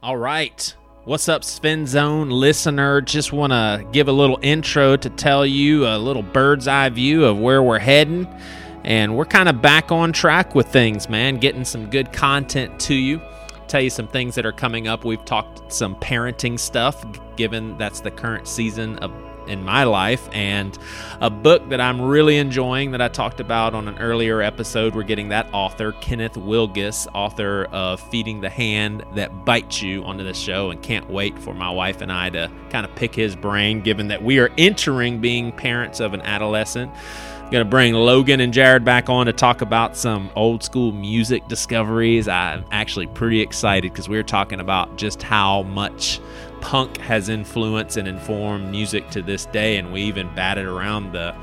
All right. What's up, Spin Zone listener? Just want to give a little intro to tell you a little bird's eye view of where we're heading. And we're kind of back on track with things, man, getting some good content to you. Tell you some things that are coming up. We've talked some parenting stuff, given that's the current season of in my life and a book that I'm really enjoying that I talked about on an earlier episode. We're getting that author, Kenneth Wilgus, author of Feeding the Hand That Bites You, onto the show and can't wait for my wife and I to kind of pick his brain given that we are entering being parents of an adolescent. Going to bring Logan and Jared back on to talk about some old school music discoveries. I'm actually pretty excited because we we're talking about just how much punk has influenced and informed music to this day, and we even batted around the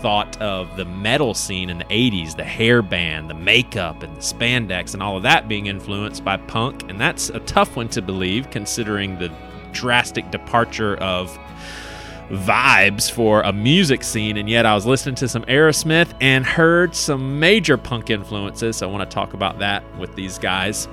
thought of the metal scene in the 80s, the hair band, the makeup, and the spandex, and all of that being influenced by punk. And that's a tough one to believe considering the drastic departure of vibes for a music scene, and yet I was listening to some Aerosmith and heard some major punk influences. So I want to talk about that with these guys.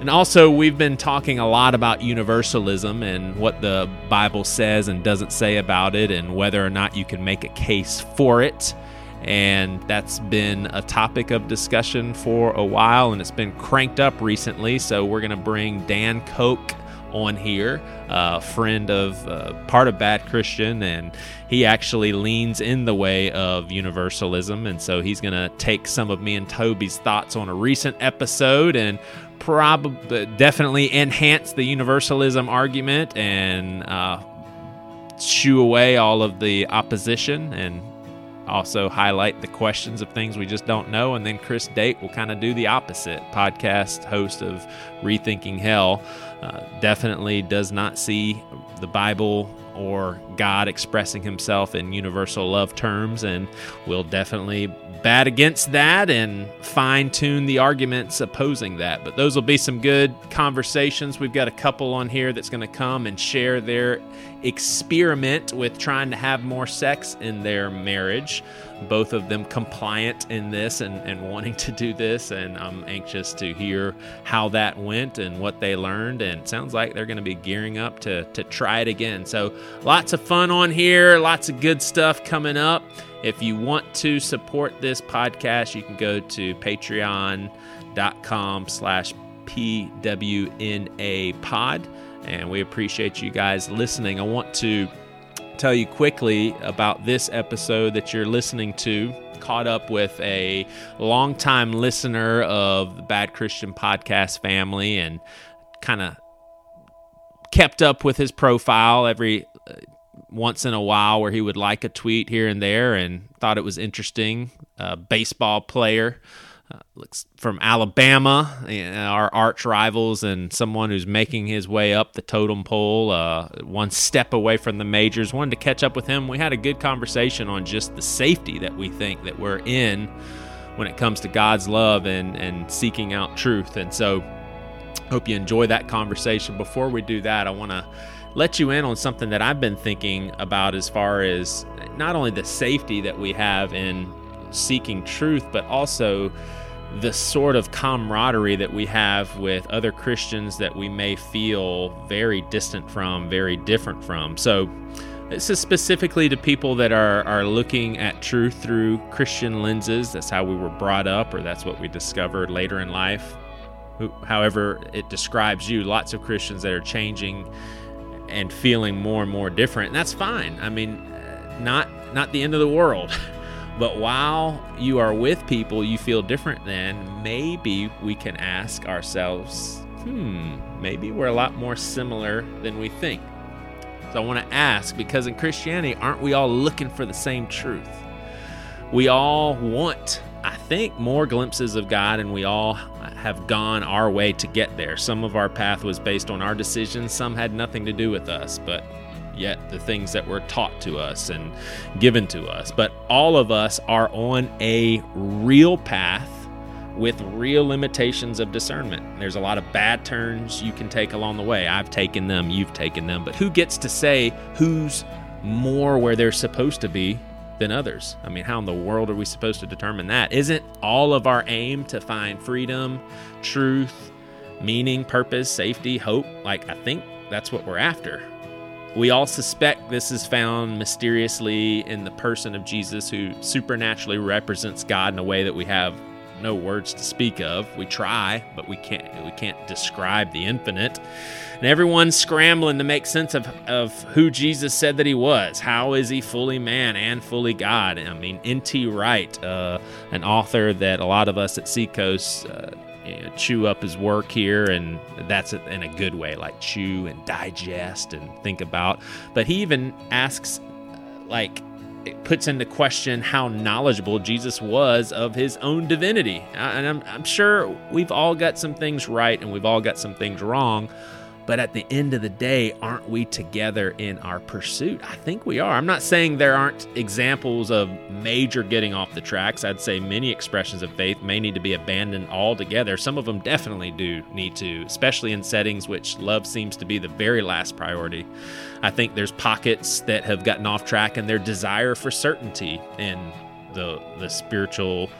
And also, we've been talking a lot about universalism and what the Bible says and doesn't say about it, and whether or not you can make a case for it. And that's been a topic of discussion for a while, and it's been cranked up recently. So, we're going to bring Dan Koch on here, a friend of uh, part of Bad Christian, and he actually leans in the way of universalism. And so he's going to take some of me and Toby's thoughts on a recent episode and probably definitely enhance the universalism argument and uh, shoo away all of the opposition and also highlight the questions of things we just don't know. And then Chris Date will kind of do the opposite. Podcast host of Rethinking Hell uh, definitely does not see the Bible or God expressing himself in universal love terms, and will definitely bat against that and fine tune the arguments opposing that. But those will be some good conversations. We've got a couple on here that's going to come and share their experiment with trying to have more sex in their marriage. Both of them compliant in this and, and wanting to do this. And I'm anxious to hear how that went and what they learned. And sounds like they're going to be gearing up to, to try it again. So lots of fun on here, lots of good stuff coming up. If you want to support this podcast, you can go to patreon.com slash PWNA pod and we appreciate you guys listening. I want to tell you quickly about this episode that you're listening to. Caught up with a longtime listener of the Bad Christian podcast family and kind of kept up with his profile every uh, once in a while where he would like a tweet here and there and thought it was interesting. A baseball player looks from Alabama, our arch rivals, and someone who's making his way up the totem pole, uh, one step away from the majors. Wanted to catch up with him. We had a good conversation on just the safety that we think that we're in when it comes to God's love and and seeking out truth. And so, hope you enjoy that conversation. Before we do that, I want to let you in on something that I've been thinking about as far as not only the safety that we have in seeking truth, but also the sort of camaraderie that we have with other Christians that we may feel very distant from, very different from. So, this is specifically to people that are, are looking at truth through Christian lenses. That's how we were brought up, or that's what we discovered later in life. However, it describes you, lots of Christians that are changing and feeling more and more different. And that's fine. I mean, uh, not not the end of the world. But while you are with people you feel different than, maybe we can ask ourselves, hmm, maybe we're a lot more similar than we think. So I want to ask because in Christianity, aren't we all looking for the same truth? We all want, I think, more glimpses of God, and we all have gone our way to get there. Some of our path was based on our decisions, some had nothing to do with us, but yet the things that were taught to us and given to us. But all of us are on a real path with real limitations of discernment. There's a lot of bad turns you can take along the way. I've taken them, you've taken them. But who gets to say who's more where they're supposed to be than others? I mean, how in the world are we supposed to determine that? Isn't all of our aim to find freedom, truth, meaning, purpose, safety, hope. Like, I think that's what we're after. We all suspect this is found mysteriously in the person of Jesus, who supernaturally represents God in a way that we have no words to speak of. We try, but we can't we can't describe the infinite. And everyone's scrambling to make sense of, of who Jesus said that he was. How is he fully man and fully God? I mean, N.T. Wright, uh, an author that a lot of us at Seacoast uh, you know, chew up his work here, and that's in a good way, like chew and digest and think about. But he even asks, like, it puts into question how knowledgeable Jesus was of his own divinity. And I'm, I'm sure we've all got some things right and we've all got some things wrong. But at the end of the day, aren't we together in our pursuit? I think we are. I'm not saying there aren't examples of major getting off the tracks. I'd say many expressions of faith may need to be abandoned altogether. Some of them definitely do need to, especially in settings which love seems to be the very last priority. I think there's pockets that have gotten off track and their desire for certainty in the the spiritual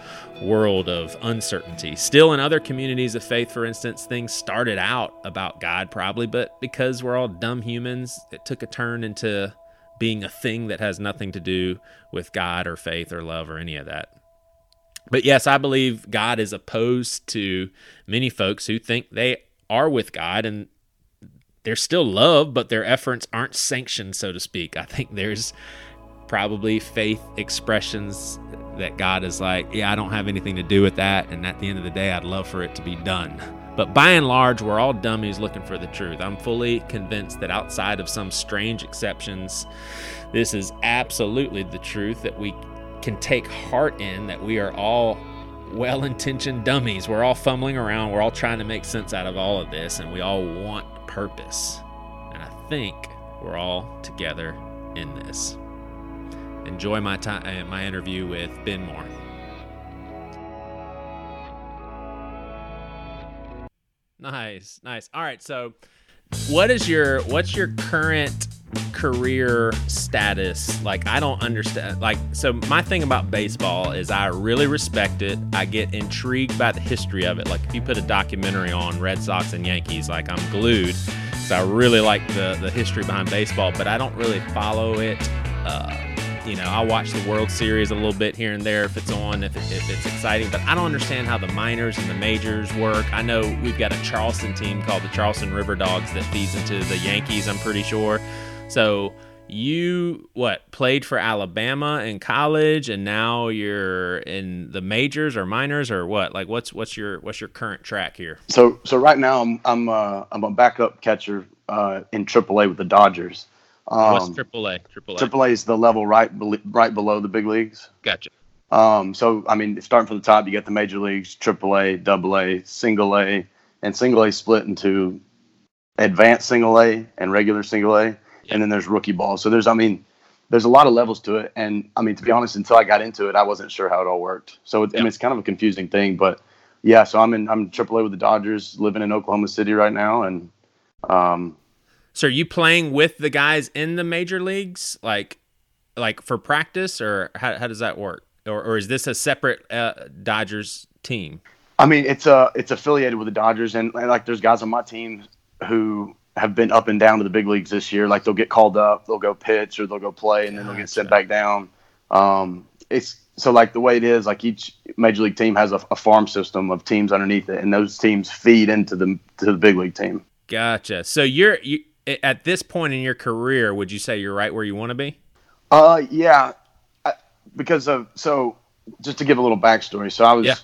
world of uncertainty. Still, in other communities of faith, for instance, things started out about God probably, but because we're all dumb humans, it took a turn into being a thing that has nothing to do with God or faith or love or any of that. But yes, I believe God is opposed to many folks who think they are with God and they're still loved, but their efforts aren't sanctioned, so to speak. I think there's probably faith expressions that God is like, yeah, I don't have anything to do with that. And at the end of the day, I'd love for it to be done. But by and large, we're all dummies looking for the truth. I'm fully convinced that outside of some strange exceptions, this is absolutely the truth that we can take heart in, that we are all well intentioned dummies. We're all fumbling around. We're all trying to make sense out of all of this, and we all want purpose. And I think we're all together in this enjoy my time, uh, my interview with Ben Moore. Nice, nice. All right, so what is your what's your current career status? Like I don't understand like so my thing about baseball is I really respect it. I get intrigued by the history of it. Like if you put a documentary on Red Sox and Yankees, like I'm glued. So I really like the the history behind baseball, but I don't really follow it uh, you know, I'll watch the World Series a little bit here and there if it's on, if, it, if it's exciting. But I don't understand how the minors and the majors work. I know we've got a Charleston team called the Charleston River Dogs that feeds into the Yankees. I'm pretty sure. So you what played for Alabama in college, and now you're in the majors or minors or what? Like, what's what's your what's your current track here? So so right now I'm I'm uh, I'm a backup catcher uh, in AAA with the Dodgers. Um, What's AAA? AAA. AAA is the level right right below the big leagues. Gotcha. Um, so I mean, starting from the top, you get the major leagues, AAA, AA, Single A, and Single A split into advanced Single A and regular Single A, and then there's rookie ball. So there's, I mean, there's a lot of levels to it, and I mean, to be honest, until I got into it, I wasn't sure how it all worked. So it, I mean, it's kind of a confusing thing, but yeah. So I'm in I'm AAA with the Dodgers, living in Oklahoma City right now, and um, so are you playing with the guys in the major leagues, like like for practice, or how, how does that work? Or, or is this a separate uh, Dodgers team? I mean, it's uh it's affiliated with the Dodgers, and, and like there's guys on my team who have been up and down to the big leagues this year. Like they'll get called up, they'll go pitch, or they'll go play, and then they'll get sent back down. Um, it's so like the way it is, like each major league team has a, a, farm system of teams underneath it, and those teams feed into the to the big league team. Gotcha. So you're you, at this point in your career, would you say you're right where you want to be? Uh, yeah, I, because of so just to give a little backstory. So I was yeah.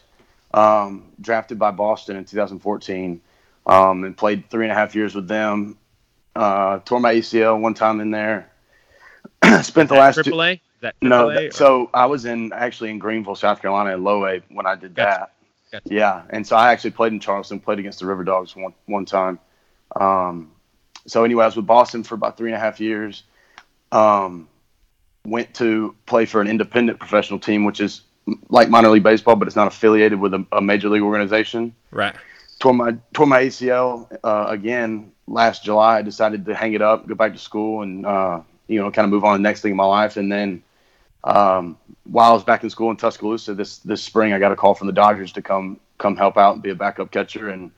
um, drafted by Boston in 2014 um, and played three and a half years with them. Uh, tore my ACL one time in there. Spent the last AAA. Two, that AAA no, that, so I was in actually in Greenville, South Carolina, in Low A when I did gotcha. that. Gotcha. Yeah, and so I actually played in Charleston, played against the River Dogs one one time. Um, so anyway, I was with Boston for about three and a half years. Um, went to play for an independent professional team, which is like minor league baseball, but it's not affiliated with a, a major league organization. Right. Tore my tore my ACL uh, again last July. I decided to hang it up, go back to school, and uh, you know, kind of move on to the next thing in my life. And then um, while I was back in school in Tuscaloosa this this spring, I got a call from the Dodgers to come come help out and be a backup catcher and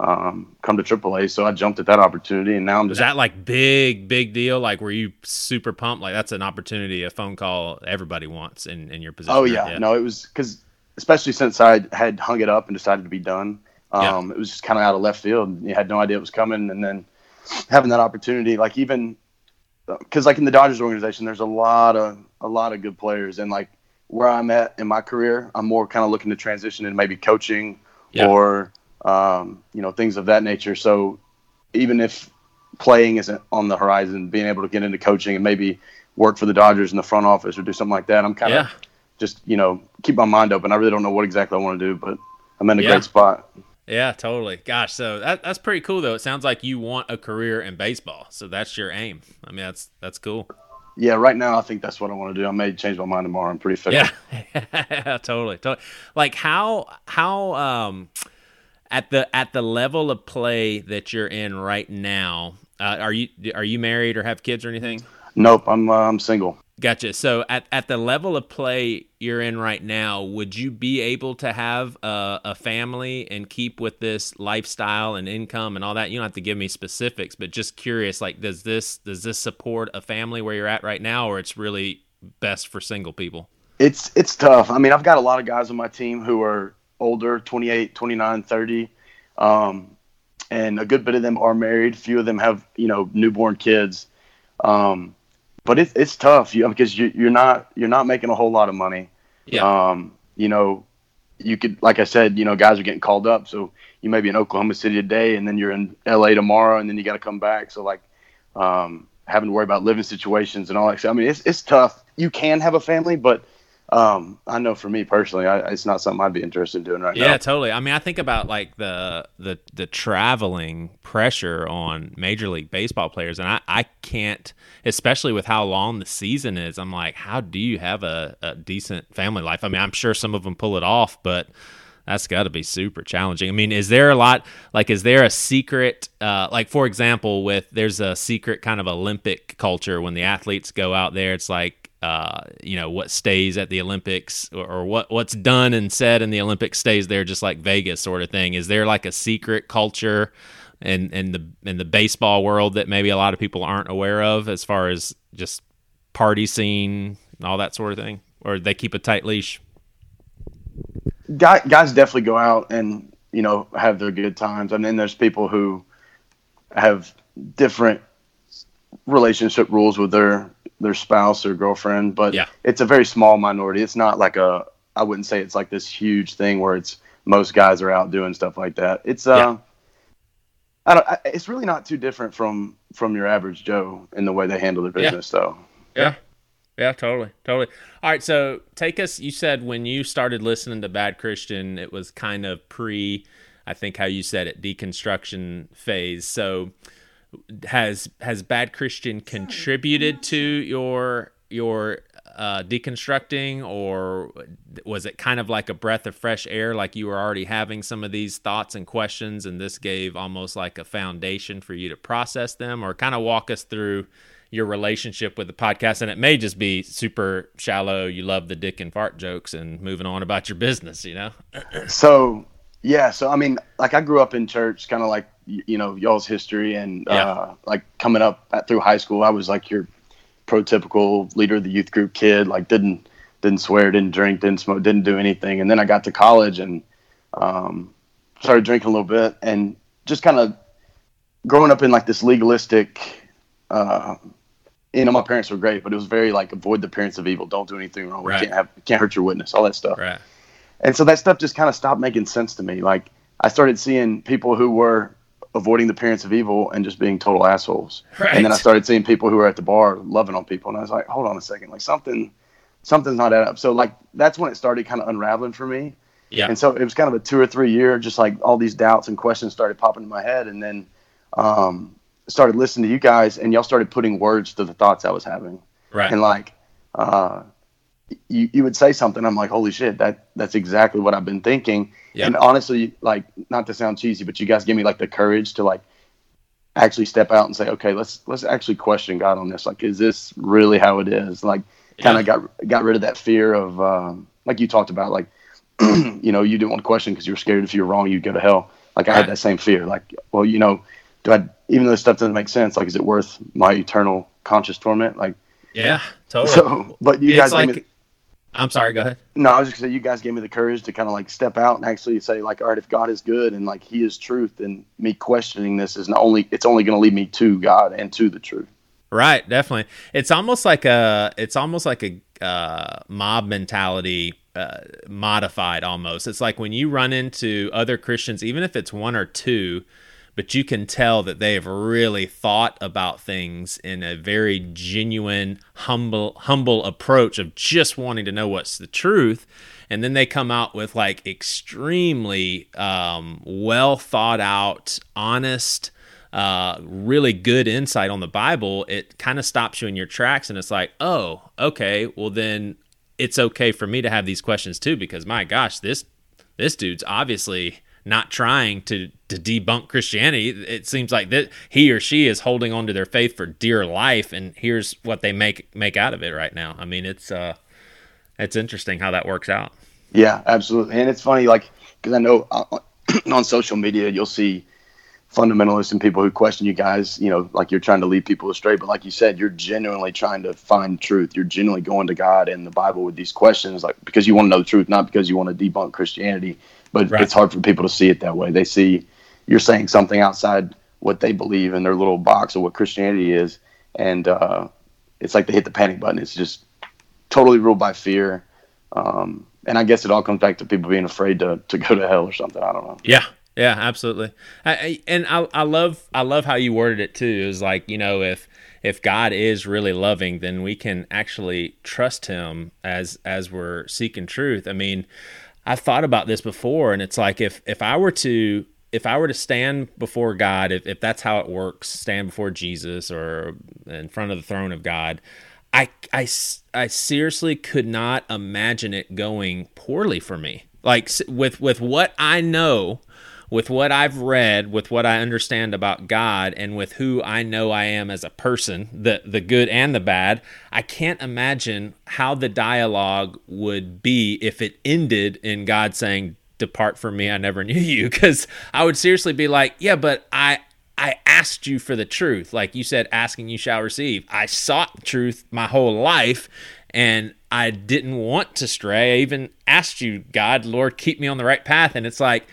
um, come to AAA. So I jumped at that opportunity, and now I'm just. that like big, big deal? Like, were you super pumped? Like, that's an opportunity, a phone call everybody wants in, in your position. Oh, yeah. yeah. No, it was because, especially since I had hung it up and decided to be done, um, yeah. it was just kind of out of left field. You had no idea it was coming. And then having that opportunity, like, even because, like, in the Dodgers organization, there's a lot of, a lot of good players. And, like, where I'm at in my career, I'm more kind of looking to transition into maybe coaching yeah. or um, you know, things of that nature. So even if playing isn't on the horizon, being able to get into coaching and maybe work for the Dodgers in the front office or do something like that, I'm kind of yeah. just, you know, keep my mind open. I really don't know what exactly I want to do, but I'm in a yeah. great spot. Yeah, totally. Gosh, so that, that's pretty cool though. It sounds like you want a career in baseball. So that's your aim. I mean, that's that's cool. Yeah, right now I think that's what I want to do. I may change my mind tomorrow. I'm pretty fickle. Yeah, yeah totally, totally. Like how how um at the at the level of play that you're in right now, uh, are you are you married or have kids or anything? Nope, I'm uh, I'm single. Gotcha. So at, at the level of play you're in right now, would you be able to have a, a, family and keep with this lifestyle and income and all that? You don't have to give me specifics, but just curious, like does this does this support a family where you're at right now, or it's really best for single people? It's it's tough. I mean, I've got a lot of guys on my team who are older 28 29 30 um, and a good bit of them are married. Few of them have you know newborn kids. Um, but it's it's tough you, because you, you're not you're not making a whole lot of money. Yeah. Um, you know you could like i said you know guys are getting called up. So you may be in oklahoma city today and then you're in la tomorrow and then you got to come back. So like um, having to worry about living situations and all that. So, i mean it's, it's tough. You can have a family but um, I know for me personally, I, it's not something I'd be interested in doing right yeah, now. Yeah, totally. I mean, I think about like the the the traveling pressure on Major League Baseball players, and I I can't, especially with how long the season is. I'm like, how do you have a, a decent family life? I mean, I'm sure some of them pull it off, but that's got to be super challenging. I mean, is there a lot like is there a secret uh, like for example with there's a secret kind of Olympic culture when the athletes go out there it's like uh, you know what stays at the Olympics or, or, what what's done and said in the Olympics stays there, just like Vegas sort of thing. Is there like a secret culture in in the in the baseball world that maybe a lot of people aren't aware of, as far as just party scene, and all that sort of thing, or they keep a tight leash? Guys definitely go out and you know have their good times, and then there's people who have different relationship rules with their their spouse or girlfriend, but yeah. it's a very small minority. It's not like a I wouldn't say it's like this huge thing where it's most guys are out doing stuff like that. It's uh yeah. I don't I, it's really not too different from from your average Joe in the way they handle their business yeah. though. Yeah. Yeah, totally. Totally. All right, so take us you said when you started listening to Bad Christian, it was kind of pre I think how you said it deconstruction phase. So has has Bad Christian contributed to your your uh, deconstructing, or was it kind of like a breath of fresh air, like you were already having some of these thoughts and questions, and this gave almost like a foundation for you to process them, or kind of walk us through your relationship with the podcast? And it may just be super shallow. You love the dick and fart jokes, and moving on about your business, you know. so yeah, so I mean, like I grew up in church, kind of like you know y'all's history, and yeah. uh, like coming up at, through high school, I was like your prototypical leader of the youth group kid. Like didn't didn't swear, didn't drink, didn't smoke, didn't do anything. And then I got to college and um, started drinking a little bit, and just kind of growing up in like this legalistic. Uh, you know, my parents were great, but it was very like avoid the appearance of evil, don't do anything wrong, right. can't have, can't hurt your witness, all that stuff. Right and so that stuff just kind of stopped making sense to me. Like I started seeing people who were avoiding the appearance of evil and just being total assholes. Right. And then I started seeing people who were at the bar loving on people, and I was like, hold on a second, like something, something's not adding up. So like that's when it started kind of unraveling for me. Yeah. And so it was kind of a two or three year, just like all these doubts and questions started popping in my head, and then um, started listening to you guys, and y'all started putting words to the thoughts I was having. Right. And like, uh, you, you would say something i'm like holy shit that that's exactly what i've been thinking and honestly like not to sound cheesy but you guys give me like the courage to like actually step out and say okay let's let's actually question god on this like is this really how it is like kind of yeah. got got rid of that fear of um, like you talked about like you know you didn't want to question because you were scared if you were wrong you'd go to hell Like I had that same fear. Like, well, you know, do I even though this stuff doesn't make sense? Like, is it worth my eternal conscious torment? Like, yeah, totally. So, but you guys, like, me, I'm sorry. Go ahead. No, I was just gonna say you guys gave me the courage to kind of like step out and actually say like, all right, if God is good and like He is truth, then me questioning this is not only it's only going to lead me to God and to the truth. Right, definitely. It's almost like a it's almost like a uh, mob mentality uh, modified almost. It's like when you run into other Christians, even if it's one or two, but you can tell that they have really thought about things in a very genuine, humble, humble approach of just wanting to know what's the truth. And then they come out with like extremely um, well thought out, honest, uh, really good insight on the Bible, it kind of stops you in your tracks and it's like, oh, okay, well then it's okay for me to have these questions too because my gosh, this this dude's obviously not trying to to debunk Christianity. It seems like that he or she is holding on to their faith for dear life, and here's what they make make out of it right now. I mean, it's uh, it's interesting how that works out. Yeah, absolutely, and it's funny, like because I know uh, on social media you'll see fundamentalists and people who question you guys, you know, like you're trying to lead people astray. But like you said, you're genuinely trying to find truth. You're genuinely going to God and the Bible with these questions, like because you want to know the truth, not because you want to debunk Christianity. But right. it's hard for people to see it that way. They see you're saying something outside what they believe in their little box of what Christianity is, and uh, it's like they hit the panic button. It's just totally ruled by fear. Um, and I guess it all comes back to people being afraid to, to go to hell or something. I don't know. Yeah, yeah, absolutely. I, I, and I, I love I love how you worded it too. Is like you know if if God is really loving, then we can actually trust Him as as we're seeking truth. I mean, I've thought about this before, and it's like if if I were to if I were to stand before God, if if that's how it works, stand before Jesus or in front of the throne of God, I I I seriously could not imagine it going poorly for me. Like with with what I know with what I've read, with what I understand about God, and with who I know I am as a person, the the good and the bad, I can't imagine how the dialogue would be if it ended in God saying, "Depart from me, I never knew you." Because I would seriously be like, "Yeah, but I." I asked you for the truth. Like you said, asking you shall receive. I sought truth my whole life and I didn't want to stray. I even asked you, God, Lord, keep me on the right path. And it's like,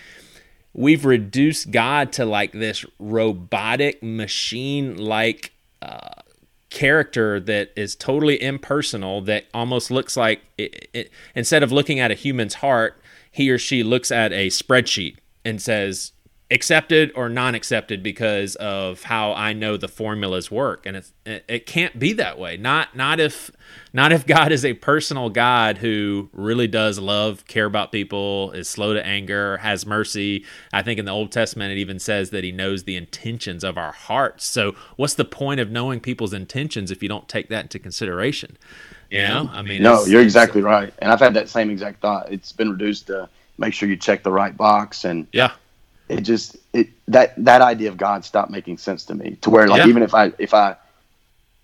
we've reduced God to like this robotic machine like uh, character that is totally impersonal that almost looks like it, it, instead of looking at a human's heart he or she looks at a spreadsheet and says accepted or non accepted because of how I know the formulas work. And it's it can't be that way. Not not if not if God is a personal God who really does love care about people is slow to anger has mercy. I think in the Old Testament it even says that he knows the intentions of our hearts. So what's the point of knowing people's intentions if you don't take that into consideration? You know? I mean no you're exactly right. And I've had that same exact thought. It's been reduced to make sure you check the right box and yeah it just it that that idea of God stopped making sense to me. To where like yeah. even if I if I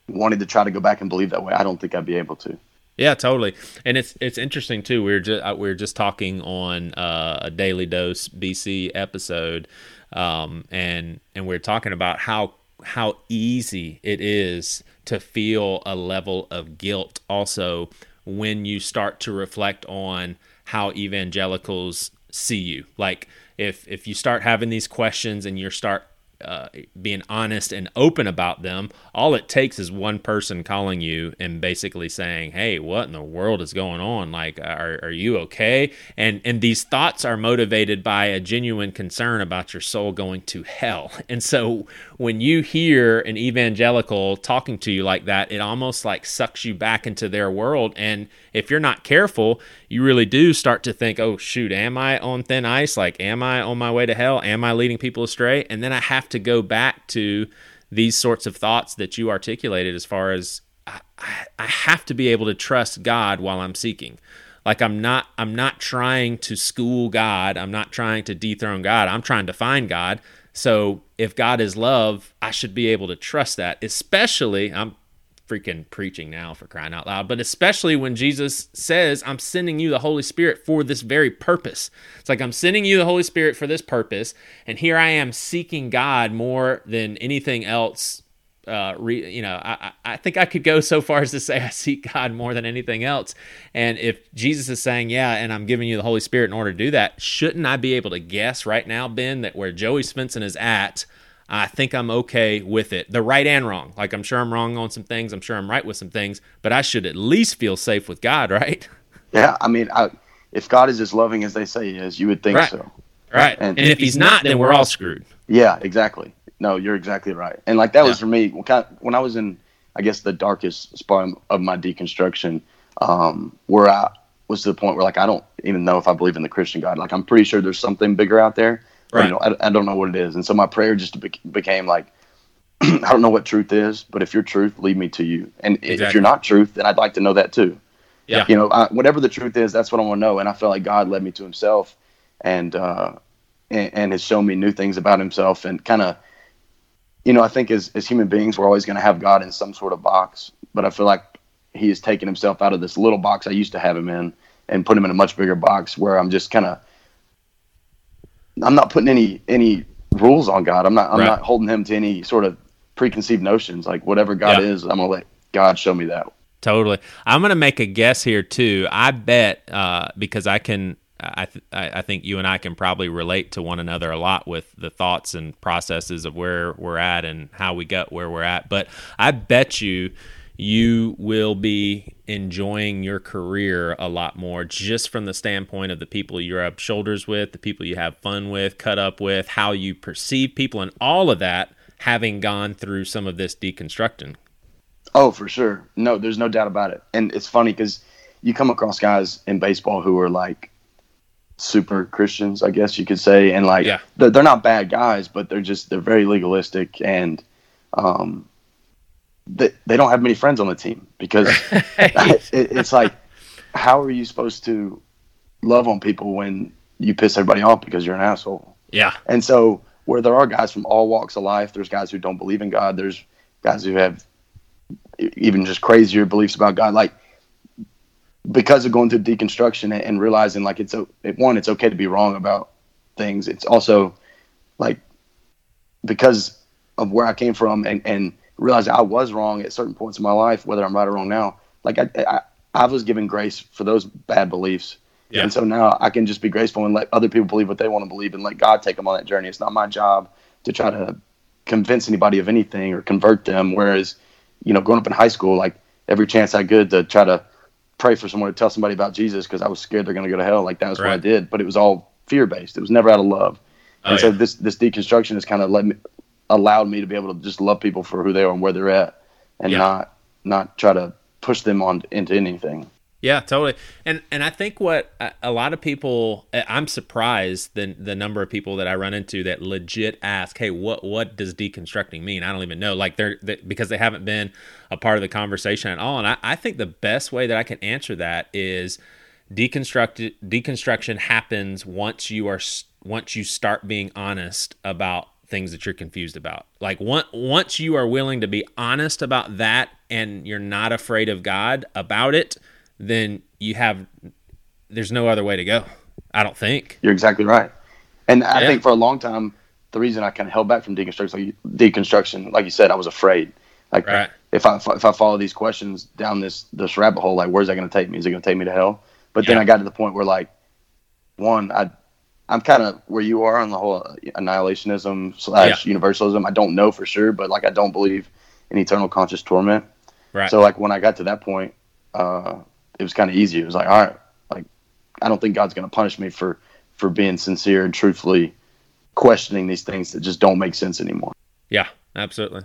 wanted to try to go back and believe that way, I don't think I'd be able to. Yeah, totally. And it's it's interesting too. We are just uh, we are just talking on uh, a daily dose BC episode, um, and and we we're talking about how how easy it is to feel a level of guilt also when you start to reflect on how evangelicals see you. Like if if you start having these questions and you start uh, being honest and open about them, all it takes is one person calling you and basically saying, "Hey, what in the world is going on? Like, are, are you okay?" And and these thoughts are motivated by a genuine concern about your soul going to hell. And so when you hear an evangelical talking to you like that, it almost like sucks you back into their world. And if you're not careful, you really do start to think, "Oh shoot, am I on thin ice? Like, am I on my way to hell? Am I leading people astray?" And then I have have to go back to these sorts of thoughts that you articulated as far as I, I have to be able to trust God while I'm seeking. Like i'm not i'm not trying to school god. I'm not trying to dethrone god. I'm trying to find god. So if god is love i should be able to trust that especially i'm freaking preaching now for crying out loud. But especially when Jesus says, I'm sending you the Holy Spirit for this very purpose. It's like, I'm sending you the Holy Spirit for this purpose. And here I am seeking God more than anything else. Uh, re, you know, I, I think I could go so far as to say I seek God more than anything else. And if Jesus is saying, yeah, and I'm giving you the Holy Spirit in order to do that, shouldn't I be able to guess right now, Ben, that where Joey Svendsen is at, I think I'm okay with it. The right and wrong. Like I'm sure I'm wrong on some things. I'm sure I'm right with some things, but I should at least feel safe with God, right? Yeah, I mean, I, if God is as loving as they say he is, you would think right. so. Right. And, and if he's not, then we're all screwed. Yeah, exactly. No, you're exactly right. And like that yeah. was for me when I was in, I guess, the darkest spot of my deconstruction, um, where I was to the point where like I don't even know if I believe in the Christian God. Like I'm pretty sure there's something bigger out there Right. You know, I, I don't know what it is, and so my prayer just became like, I don't know what truth is, but if you're truth, lead me to you. And exactly. if you're not truth, then I'd like to know that too. Yeah. You know, I, whatever the truth is, that's what I want to know. And I feel like God led me to Himself, and uh, and, and has shown me new things about Himself, and kind of, you know, I think as as human beings, we're always going to have God in some sort of box, but I feel like He has taken Himself out of this little box I used to have Him in, and put Him in a much bigger box where I'm just kind of I'm not putting any any rules on God. I'm not I'm right. not holding him to any sort of preconceived notions. Like whatever God yeah. is, I'm gonna let God show me that. Totally. I'm gonna make a guess here too. I bet uh, because I can. I, th- I think you and I can probably relate to one another a lot with the thoughts and processes of where we're at and how we got where we're at. But I bet you you will be enjoying your career a lot more just from the standpoint of the people you're up shoulders with, the people you have fun with, cut up with, how you perceive people, and all of that having gone through some of this deconstructing. Oh, for sure. No, there's no doubt about it. And it's funny because you come across guys in baseball who are like super Christians, I guess you could say, and like yeah. they're, they're not bad guys, but they're just they're very legalistic and um, they, they don't have many friends on the team because it, it's like, how are you supposed to love on people when you piss everybody off because you're an asshole? Yeah. And so where there are guys from all walks of life, there's guys who don't believe in God. There's guys who have even just crazier beliefs about God. Like because of going through deconstruction and, realizing like it's a one, it's okay to be wrong about things. It's also like because of where I came from and, and realizing I was wrong at certain points in my life, whether I'm right or wrong now. Like I, I, I was given grace for those bad beliefs. Yeah. And so now I can just be graceful and let other people believe what they want to believe and let God take them on that journey. It's not my job to try to convince anybody of anything or convert them. Whereas, you know, growing up in high school, like every chance I could to try to pray for someone to tell somebody about Jesus because I was scared they're going to go to hell. Like that was right. what I did, but it was all fear based. It was never out of love. Oh, and so yeah. this this deconstruction has kind of let me allowed me to be able to just love people for who they are and where they're at, and yeah. not not try to push them on into anything. Yeah, totally. And and I think what a lot of people eh, I'm surprised the the number of people that I run into that legit ask, "Hey, what what does deconstructing mean?" I don't even know. Like they're they, because they haven't been a part of the conversation at all. And I, I think the best way that I can answer that is deconstruct deconstruction happens once you are once you start being honest about things that you're confused about. Like once you are willing to be honest about that and you're not afraid of God about it, then you have there's no other way to go. I don't think. You're exactly right. And I yeah. think for a long time the reason I kind of held back from deconstruction like deconstruction like you said I was afraid. Like right. if I if I follow these questions down this this rabbit hole like where's that going to take me? Is it going to take me to hell? But yeah. then I got to the point where like one I I'm kind of where you are on the whole annihilationism slash yeah. universalism. I don't know for sure, but like I don't believe in eternal conscious torment. Right. So like when I got to that point, uh, it was kind of easy. It was like, all right, like I don't think God's going to punish me for for being sincere and truthfully questioning these things that just don't make sense anymore. Yeah, absolutely.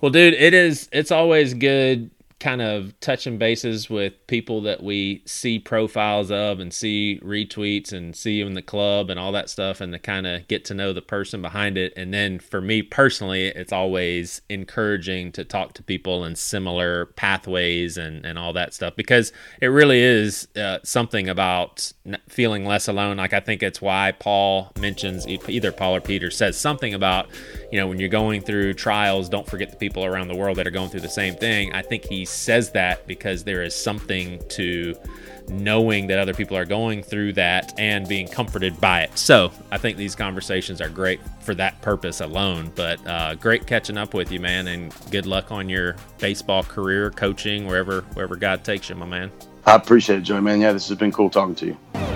Well, dude, it is. It's always good kind of touching bases with people that we see profiles of and see retweets and see you in the club and all that stuff and to kind of get to know the person behind it. And then for me personally it's always encouraging to talk to people in similar pathways and, and all that stuff because it really is uh, something about feeling less alone. Like i think it's why paul mentions either paul or peter says something about you know when you're going through trials don't forget the people around the world that are going through the same thing. I think he says that because there is something to knowing that other people are going through that and being comforted by it. So I think these conversations are great for that purpose alone. But uh, great catching up with you, man, and good luck on your baseball career, coaching, wherever wherever God takes you, my man. I appreciate it, Joey, man. Yeah, this has been cool talking to you.